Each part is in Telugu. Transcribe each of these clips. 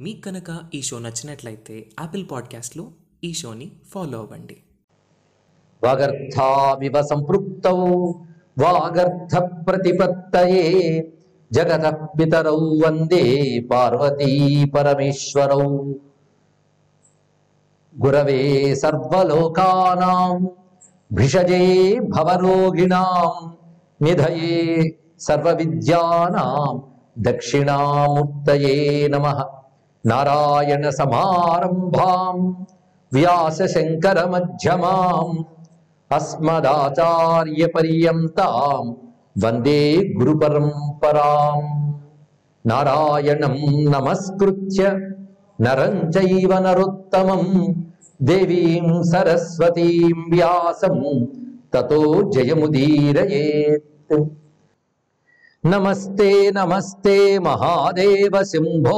మీకు కనుక ఈ షో నచ్చినట్లయితే యాపిల్ పాడ్కాస్ట్లో ఈ షోని ఫాలో అవ్వండి. వాగర్థావివ సంపృక్త వాగర్థ ప్రతిపత్తయే జగత పితరౌ వందే పార్వతీ పరమేశ్వరౌ. గురవే సర్వలోకానాం భిషజే భవరోగిణాం నిధయే సర్వవిద్యానాం దక్షిణామూర్తయే నమః. நாராயண சமாரம்பாம் வியாசங்கர மத்தியமாம் அஸ்மதாச்சாரிய பரியந்தாம் வந்தே குரு பரம்பராம். நாராயணம் நமஸ்கிருத்திய நரஞ்சைவ நருத்தமம் தேவீம் சரஸ்வதீம் வியாசம் ததோ ஜெயமுதீரயேத். நமஸ்தே நமஸ்தே மகாதேவ சிம்போ.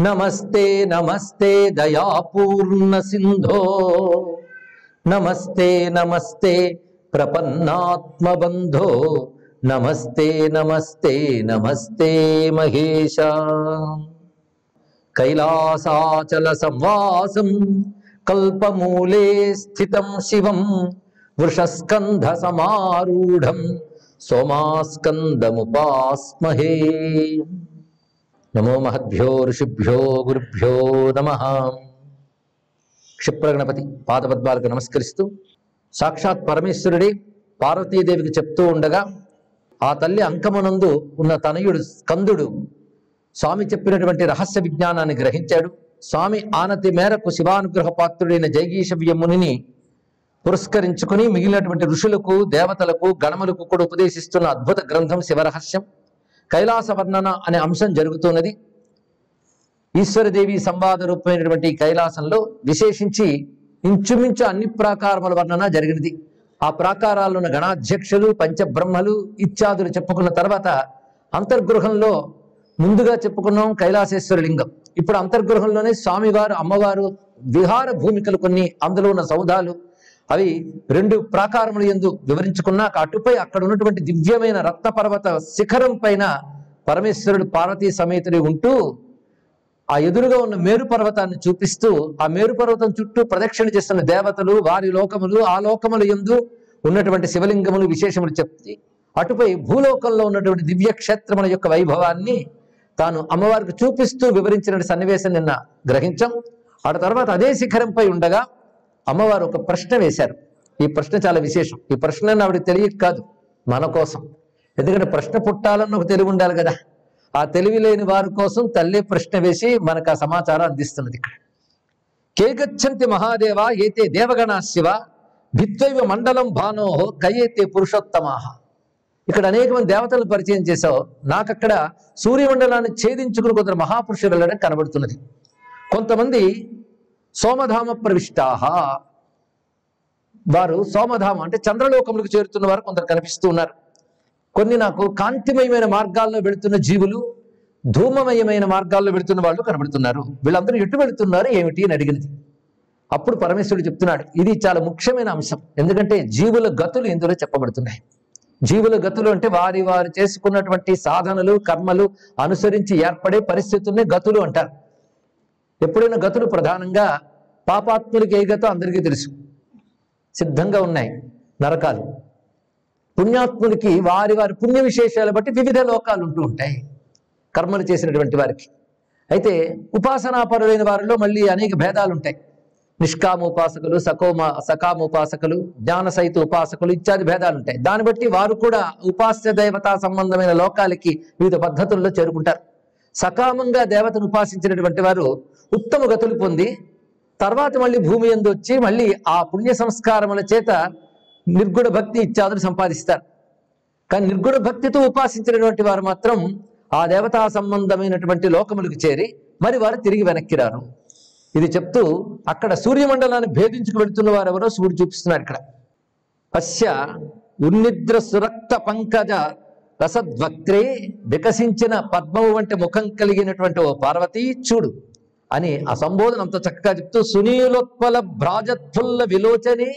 नमस्ते नमस्ते दयापूर्णसिन्धो नमस्ते नमस्ते प्रपन्नात्मबन्धो। नमस्ते नमस्ते नमस्ते महेश। कैलासाचलसंवासं कल्पमूले स्थितं शिवं। वृषस्कन्धसमारूढं सोमास्कन्दमुपास्महे। నమో మహద్భ్యో ఋషిభ్యో గురుభ్యో నమ. క్షిప్రగణపతి పాదపద్మాలకు నమస్కరిస్తూ సాక్షాత్ పరమేశ్వరుడే పార్వతీదేవికి చెప్తూ ఉండగా ఆ తల్లి అంకమునందు ఉన్న తనయుడు స్కందుడు స్వామి చెప్పినటువంటి రహస్య విజ్ఞానాన్ని గ్రహించాడు. స్వామి ఆనతి మేరకు శివానుగ్రహ పాత్రుడైన జైగీషవ్య మునిని పురస్కరించుకుని మిగిలినటువంటి ఋషులకు దేవతలకు గణములకు కూడా ఉపదేశిస్తున్న అద్భుత గ్రంథం శివరహస్యం. కైలాస వర్ణన అనే అంశం జరుగుతున్నది. ఈశ్వరదేవి సంవాద రూపమైనటువంటి కైలాసంలో విశేషించి ఇంచుమించు అన్ని ప్రాకారముల వర్ణన జరిగినది. ఆ ప్రాకారాల్లో ఉన్న గణాధ్యక్షులు పంచబ్రహ్మలు ఇత్యాదులు చెప్పుకున్న తర్వాత అంతర్గృహంలో ముందుగా చెప్పుకున్నాం కైలాసేశ్వర లింగం. ఇప్పుడు అంతర్గృహంలోనే స్వామివారు అమ్మవారు విహార భూమికలు కొన్ని అందులో ఉన్న సౌధాలు అవి రెండు ప్రాకారములు ఎందు వివరించుకున్నాక అటుపై అక్కడ ఉన్నటువంటి దివ్యమైన రక్త పర్వత శిఖరం పైన పరమేశ్వరుడు పార్వతీ సమేతుడి ఉంటూ ఆ ఎదురుగా ఉన్న మేరు పర్వతాన్ని చూపిస్తూ ఆ మేరు పర్వతం చుట్టూ ప్రదక్షిణ చేస్తున్న దేవతలు వారి లోకములు ఆ లోకములు ఎందు ఉన్నటువంటి శివలింగములు విశేషములు చెప్తి అటుపై భూలోకంలో ఉన్నటువంటి దివ్య క్షేత్రముల యొక్క వైభవాన్ని తాను అమ్మవారికి చూపిస్తూ వివరించిన సన్నివేశం నిన్న గ్రహించాం. ఆ తర్వాత అదే శిఖరంపై ఉండగా అమ్మవారు ఒక ప్రశ్న వేశారు. ఈ ప్రశ్న చాలా విశేషం. ఈ ప్రశ్న ఆవిడ తెలియక కాదు. మన కోసం. ఎందుకంటే ప్రశ్న పుట్టాలన్న ఒక తెలివి ఉండాలి కదా. ఆ తెలివి లేని వారి కోసం తల్లి ప్రశ్న వేసి మనకు ఆ సమాచారం అందిస్తున్నది ఇక్కడ. కేగచ్చంతి మహాదేవ ఏతే దేవగణ శివ భిత్వైవ మండలం భానోహో కయేతే పురుషోత్తమాహ ఇక్కడ అనేక మంది దేవతలు పరిచయం చేశావు. నాకక్కడ సూర్యమండలాన్ని ఛేదించుకుని కొందరు మహాపురుషులు వెళ్ళడం కనబడుతున్నది. కొంతమంది సోమధామ ప్రవిష్టాహ వారు సోమధామ అంటే చంద్రలోకములకు చేరుతున్న వారు కొందరు కనిపిస్తూ ఉన్నారు. కొన్ని నాకు కాంతిమయమైన మార్గాల్లో వెళుతున్న జీవులు ధూమమయమైన మార్గాల్లో వెళుతున్న వాళ్ళు కనబడుతున్నారు. వీళ్ళందరూ ఎటు వెళుతున్నారు ఏమిటి అని అడిగినది అప్పుడు పరమేశ్వరుడు చెప్తున్నాడు ఇది చాలా ముఖ్యమైన అంశం. ఎందుకంటే జీవుల గతులు ఇందులో చెప్పబడుతున్నాయి. జీవుల గతులు అంటే వారి వారు చేసుకున్నటువంటి సాధనలు కర్మలు అనుసరించి ఏర్పడే పరిస్థితుల్ని గతులు అంటారు. ఎప్పుడైనా గతులు ప్రధానంగా పాపాత్ములకి ఏ గతో అందరికీ తెలుసు. సిద్ధంగా ఉన్నాయి నరకాలు. పుణ్యాత్ములకి వారి వారి పుణ్య విశేషాలు బట్టి వివిధ లోకాలు ఉంటూ ఉంటాయి కర్మలు చేసినటువంటి వారికి. అయితే ఉపాసనాపరులైన వారిలో మళ్ళీ అనేక భేదాలు ఉంటాయి. నిష్కామ ఉపాసకులు సకోమ సకామ ఉపాసకులు జ్ఞాన సహిత ఉపాసకులు ఇత్యాది భేదాలు ఉంటాయి. దాన్ని బట్టి వారు కూడా ఉపాస్య దేవతా సంబంధమైన లోకాలకి వివిధ పద్ధతుల్లో చేరుకుంటారు. సకామంగా దేవతను ఉపాసించినటువంటి వారు ఉత్తమ గతులు పొంది తర్వాత మళ్ళీ భూమి ఎందు వచ్చి మళ్ళీ ఆ పుణ్య సంస్కారముల చేత నిర్గుణ భక్తి ఇత్యాదులు సంపాదిస్తారు. కానీ నిర్గుణ భక్తితో ఉపాసించినటువంటి వారు మాత్రం ఆ దేవతా సంబంధమైనటువంటి లోకములకు చేరి మరి వారు తిరిగి వెనక్కి రారు. ఇది చెప్తూ అక్కడ సూర్యమండలాన్ని భేదించుకు వెళుతున్న వారు ఎవరో సూర్యుడు చూపిస్తున్నారు ఇక్కడ. పశ్య ఉన్నిద్ర సురక్త పంకజ రసద్వక్త్రే వికసించిన పద్మము వంటి ముఖం కలిగినటువంటి ఓ పార్వతి చూడు. అని ఆ సంబోధన అంత చక్కగా చెప్తూ సునీలోత్పల భ్రాజత్ఫుల్ల విలోచని.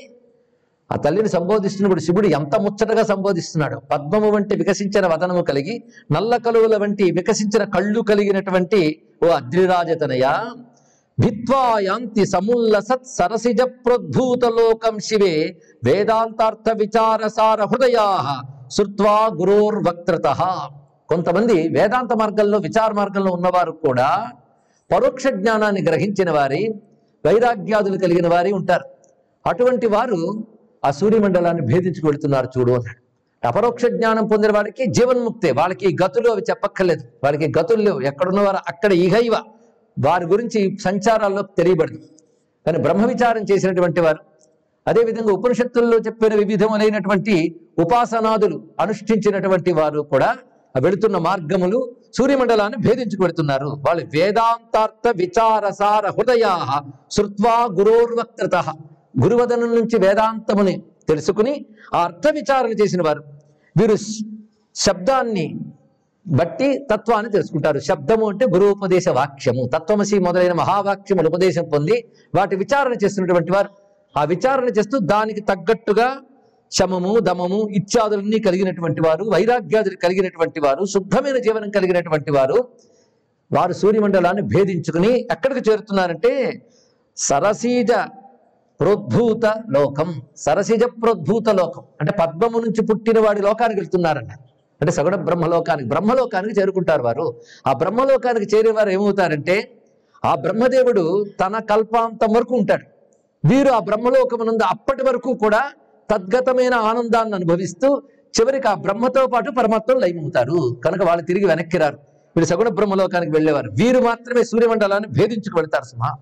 ఆ తల్లిని సంబోధిస్తున్నప్పుడు శివుడు ఎంత ముచ్చటగా సంబోధిస్తున్నాడు. పద్మము వంటి వికసించిన వదనము కలిగి నల్ల కలువుల వంటి వికసించిన కళ్ళు కలిగినటువంటి ఓ అద్రిరాజతనయ. భిత్వాయాంతి సముల్లసత్ సరసిజ ప్రోద్భూత లోకం శివే వేదాంతార్థ విచారసార హృదయా శృత్వా గురోర్వక్త్రత కొంతమంది వేదాంత మార్గంలో విచార మార్గంలో ఉన్నవారు కూడా పరోక్ష జ్ఞానాన్ని గ్రహించిన వారి వైరాగ్యాదులు కలిగిన వారి ఉంటారు. అటువంటి వారు ఆ సూర్యమండలాన్ని భేదించుకు వెళుతున్నారు చూడు అన్నాడు. అపరోక్ష జ్ఞానం పొందిన వారికి జీవన్ముక్తే వాళ్ళకి గతులు అవి చెప్పక్కర్లేదు. వాళ్ళకి గతులు లేవు. ఎక్కడున్నవారు అక్కడ ఇహైవ. వారి గురించి సంచారాల్లో తెలియబడదు. కానీ బ్రహ్మ విచారం చేసినటువంటి వారు అదేవిధంగా ఉపనిషత్తుల్లో చెప్పిన వివిధములైనటువంటి ఉపాసనాదులు అనుష్ఠించినటువంటి వారు కూడా వెళుతున్న మార్గములు సూర్యమండలాన్ని భేదించుకు వాళ్ళు వేదాంతార్థ విచారసార హృదయా శృత్వా గురోర్వక్త్రత గురువదనం నుంచి వేదాంతముని తెలుసుకుని ఆ అర్థ విచారణ చేసిన వారు. వీరు శబ్దాన్ని బట్టి తత్వాన్ని తెలుసుకుంటారు. శబ్దము అంటే గురుపదేశ వాక్యము. తత్వమసి మొదలైన మహావాక్యములు ఉపదేశం పొంది వాటి విచారణ చేస్తున్నటువంటి వారు. ఆ విచారణ చేస్తూ దానికి తగ్గట్టుగా శమము దమము ఇత్యాదులన్నీ కలిగినటువంటి వారు వైరాగ్యాదులు కలిగినటువంటి వారు శుద్ధమైన జీవనం కలిగినటువంటి వారు వారు సూర్యమండలాన్ని భేదించుకుని ఎక్కడికి చేరుతున్నారంటే సరసీజ ప్రోద్భూత లోకం సరసీజ ప్రోద్భూత లోకం. అంటే పద్మము నుంచి పుట్టిన వాడి లోకానికి వెళ్తున్నారన్న అంటే సగుణ బ్రహ్మలోకానికి బ్రహ్మలోకానికి చేరుకుంటారు వారు. ఆ బ్రహ్మలోకానికి చేరే వారు ఏమవుతారంటే ఆ బ్రహ్మదేవుడు తన కల్పాంతం వరకు ఉంటాడు. వీరు ఆ బ్రహ్మలోకమునందు అప్పటి వరకు కూడా తద్గతమైన ఆనందాన్ని అనుభవిస్తూ చివరికి ఆ బ్రహ్మతో పాటు పరమాత్మ లయమవుతారు. కనుక వాళ్ళు తిరిగి వెనక్కి రారు. వీళ్ళు సగుణ బ్రహ్మలోకానికి వెళ్ళేవారు. వీరు మాత్రమే సూర్యమండలాన్ని భేదించుకు వెళ్తారు సుమా.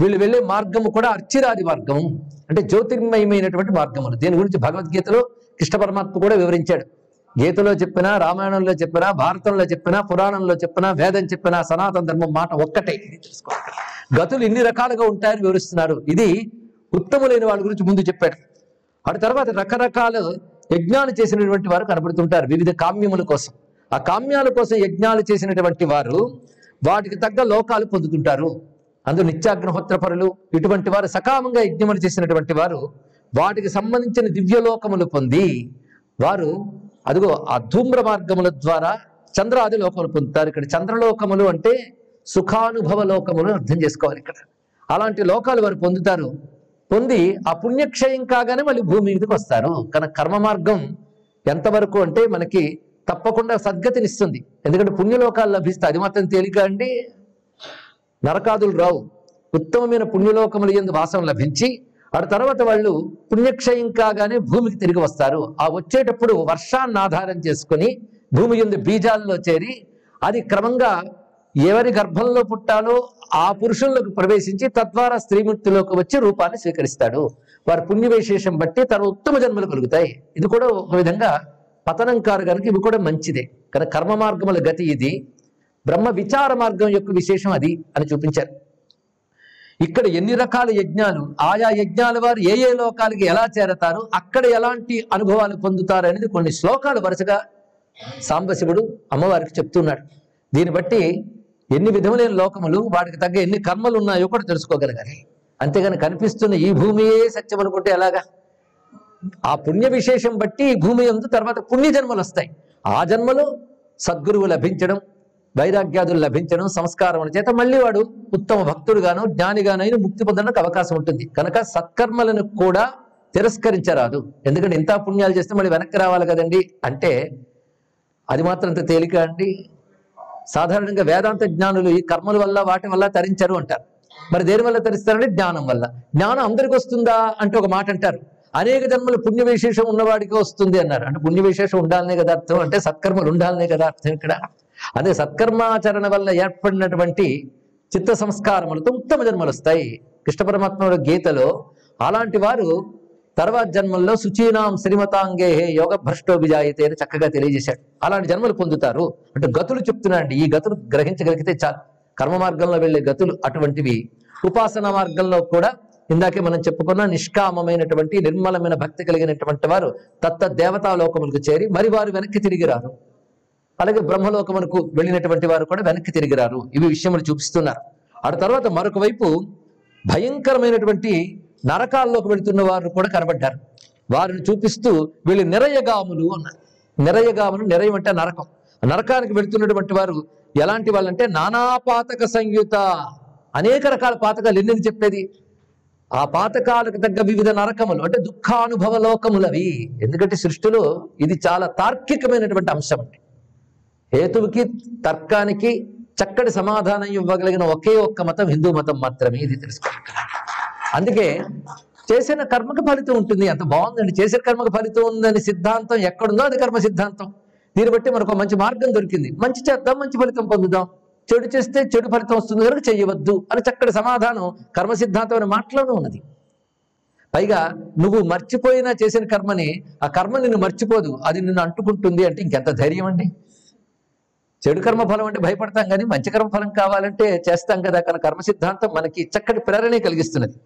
వీళ్ళు వెళ్ళే మార్గము కూడా అర్చిరాది మార్గము అంటే జ్యోతిర్మయమైనటువంటి మార్గములు దీని గురించి భగవద్గీతలో కృష్ణ పరమాత్మ కూడా వివరించాడు. గీతలో చెప్పినా రామాయణంలో చెప్పినా భారతంలో చెప్పినా పురాణంలో చెప్పినా వేదం చెప్పినా సనాతన ధర్మం మాట ఒక్కటే. తెలుసుకోవాలి. గతులు ఇన్ని రకాలుగా ఉంటాయని వివరిస్తున్నారు. ఇది ఉత్తములైన వాళ్ళ గురించి ముందు చెప్పాడు. అటు తర్వాత రకరకాల యజ్ఞాలు చేసినటువంటి వారు కనబడుతుంటారు వివిధ కామ్యముల కోసం. ఆ కామ్యాల కోసం యజ్ఞాలు చేసినటువంటి వారు వాటికి తగ్గ లోకాలు పొందుతుంటారు. అందులో నిత్యాగ్నిహోత్ర పరులు ఇటువంటి వారు సకామంగా యజ్ఞములు చేసినటువంటి వారు వాటికి సంబంధించిన దివ్యలోకములు పొంది వారు అదిగో ఆ ధూమ్ర మార్గముల ద్వారా చంద్రాది లోకములు పొందుతారు. ఇక్కడ చంద్రలోకములు అంటే సుఖానుభవ లోకములు అర్థం చేసుకోవాలి ఇక్కడ. అలాంటి లోకాలు వారు పొందుతారు. పొంది ఆ పుణ్యక్షయం కాగానే మళ్ళీ భూమి మీదకి వస్తారు కనుక కర్మ మార్గం ఎంతవరకు అంటే మనకి తప్పకుండా సద్గతినిస్తుంది. ఎందుకంటే పుణ్యలోకాలు లభిస్తాయి. అది మాత్రం తేలిక అండి. నరకాదులు రావు. ఉత్తమమైన పుణ్యలోకములు ఎందు వాసం లభించి ఆ తర్వాత వాళ్ళు పుణ్యక్షయం కాగానే భూమికి తిరిగి వస్తారు. ఆ వచ్చేటప్పుడు వర్షాన్ని ఆధారం చేసుకొని భూమి ఎందు బీజాల్లో చేరి అది క్రమంగా ఎవరి గర్భంలో పుట్టాలో ఆ ఆ పురుషుల్లోకి ప్రవేశించి తద్వారా స్త్రీమూర్తిలోకి వచ్చి రూపాన్ని స్వీకరిస్తాడు. వారి పుణ్య విశేషం బట్టి తన ఉత్తమ జన్మలు కలుగుతాయి. ఇది కూడా ఒక విధంగా పతనం కారు కనుక ఇవి కూడా మంచిదే. కనుక కర్మ మార్గముల గతి ఇది. బ్రహ్మ విచార మార్గం యొక్క విశేషం అది అని చూపించారు. ఇక్కడ ఎన్ని రకాల యజ్ఞాలు ఆయా యజ్ఞాల వారు ఏ ఏ లోకాలకి ఎలా చేరతారు అక్కడ ఎలాంటి అనుభవాలు పొందుతారు అనేది కొన్ని శ్లోకాలు వరుసగా సాంబశివుడు అమ్మవారికి చెప్తున్నాడు. దీన్ని బట్టి ఎన్ని విధములైన లోకములు వాటికి తగ్గ ఎన్ని కర్మలు ఉన్నాయో కూడా తెలుసుకోగలగాలి. అంతేగాని కనిపిస్తున్న ఈ భూమియే సత్యం అనుకుంటే ఎలాగా? ఆ పుణ్య విశేషం బట్టి ఈ భూమి ఎందు తర్వాత పుణ్య జన్మలు వస్తాయి. ఆ జన్మలో సద్గురువు లభించడం వైరాగ్యాదులు లభించడం సంస్కారం చేత మళ్ళీ వాడు ఉత్తమ భక్తుడుగాను జ్ఞానిగానైనా ముక్తి పొందడానికి అవకాశం ఉంటుంది. కనుక సత్కర్మలను కూడా తిరస్కరించరాదు. ఎందుకంటే ఇంత పుణ్యాలు చేస్తే మళ్ళీ వెనక్కి రావాలి కదండి. అంటే అది మాత్రం అంత తేలిక అండి. సాధారణంగా వేదాంత జ్ఞానులు ఈ కర్మల వల్ల వాటి వల్ల తరించరు అంటారు. మరి దేని వల్ల తరిస్తారంటే జ్ఞానం వల్ల. జ్ఞానం అందరికి వస్తుందా అంటే ఒక మాట అంటారు. అనేక జన్మలు పుణ్య విశేషం ఉన్నవాడికి వస్తుంది అన్నారు. అంటే పుణ్య విశేషం ఉండాలనే కదా అర్థం అంటే సత్కర్మలు ఉండాలనే కదా అర్థం ఇక్కడ. అదే సత్కర్మాచరణ వల్ల ఏర్పడినటువంటి చిత్త సంస్కారములతో ఉత్తమ జన్మలు వస్తాయి. కృష్ణ పరమాత్మ గీతలో అలాంటి వారు తర్వాత జన్మల్లో శుచీనాం శ్రీమతాంగే యోగ భ్రష్టోభిజాయితే అని చక్కగా తెలియజేశాడు. అలాంటి జన్మలు పొందుతారు. అంటే గతులు చెప్తున్నాడు ఈ గతులు గ్రహించగలిగితే చాలు. కర్మ మార్గంలో వెళ్ళే గతులు అటువంటివి. ఉపాసన మార్గంలో కూడా ఇందాకే మనం చెప్పుకున్న నిష్కామమైనటువంటి నిర్మలమైన భక్తి కలిగినటువంటి వారు తత్త దేవతాలోకములకు చేరి మరి వారు వెనక్కి తిరిగి రారు. అలాగే బ్రహ్మలోకమునకు వెళ్ళినటువంటి వారు కూడా వెనక్కి తిరిగి రారు. ఇవి విషయములు చూపిస్తున్నారు. ఆ తర్వాత మరొక వైపు భయంకరమైనటువంటి నరకాల్లోకి వెళుతున్న వారు కూడా కనబడ్డారు. వారిని చూపిస్తూ వీళ్ళు నిరయగాములు అన్నారు. నిరయగాములు నిరయం అంటే నరకం. నరకానికి వెళుతున్నటువంటి వారు ఎలాంటి వాళ్ళంటే నానాపాతక సంయుత. అనేక రకాల పాతకాలు ఎన్ని చెప్పేది? ఆ పాతకాలకు తగ్గ వివిధ నరకములు అంటే దుఃఖానుభవ లోకములు అవి. ఎందుకంటే సృష్టిలో ఇది చాలా తార్కికమైనటువంటి అంశం అండి. హేతువుకి తర్కానికి చక్కటి సమాధానం ఇవ్వగలిగిన ఒకే ఒక్క మతం హిందూ మతం మాత్రమే ఇది తెలుసుకోవాలి. అందుకే చేసిన కర్మకు ఫలితం ఉంటుంది. అంత బాగుందండి. చేసిన కర్మకు ఫలితం ఉందని సిద్ధాంతం ఎక్కడుందో అది కర్మ సిద్ధాంతం. దీన్ని బట్టి మనకు ఒక మంచి మార్గం దొరికింది. మంచి చేద్దాం మంచి ఫలితం పొందుదాం. చెడు చేస్తే చెడు ఫలితం వస్తుంది కనుక చేయవద్దు అని చక్కటి సమాధానం కర్మ సిద్ధాంతం అనే మాటలోనే ఉన్నది. పైగా నువ్వు మర్చిపోయినా చేసిన కర్మని ఆ కర్మ నిన్ను మర్చిపోదు. అది నిన్ను అంటుకుంటుంది అంటే ఇంకెంత ధైర్యం అండి? చెడు కర్మ ఫలం అంటే భయపడతాం కానీ మంచి కర్మ ఫలం కావాలంటే చేస్తాం కదా. కానీ కర్మ సిద్ధాంతం మనకి చక్కటి ప్రేరణ కలిగిస్తున్నది.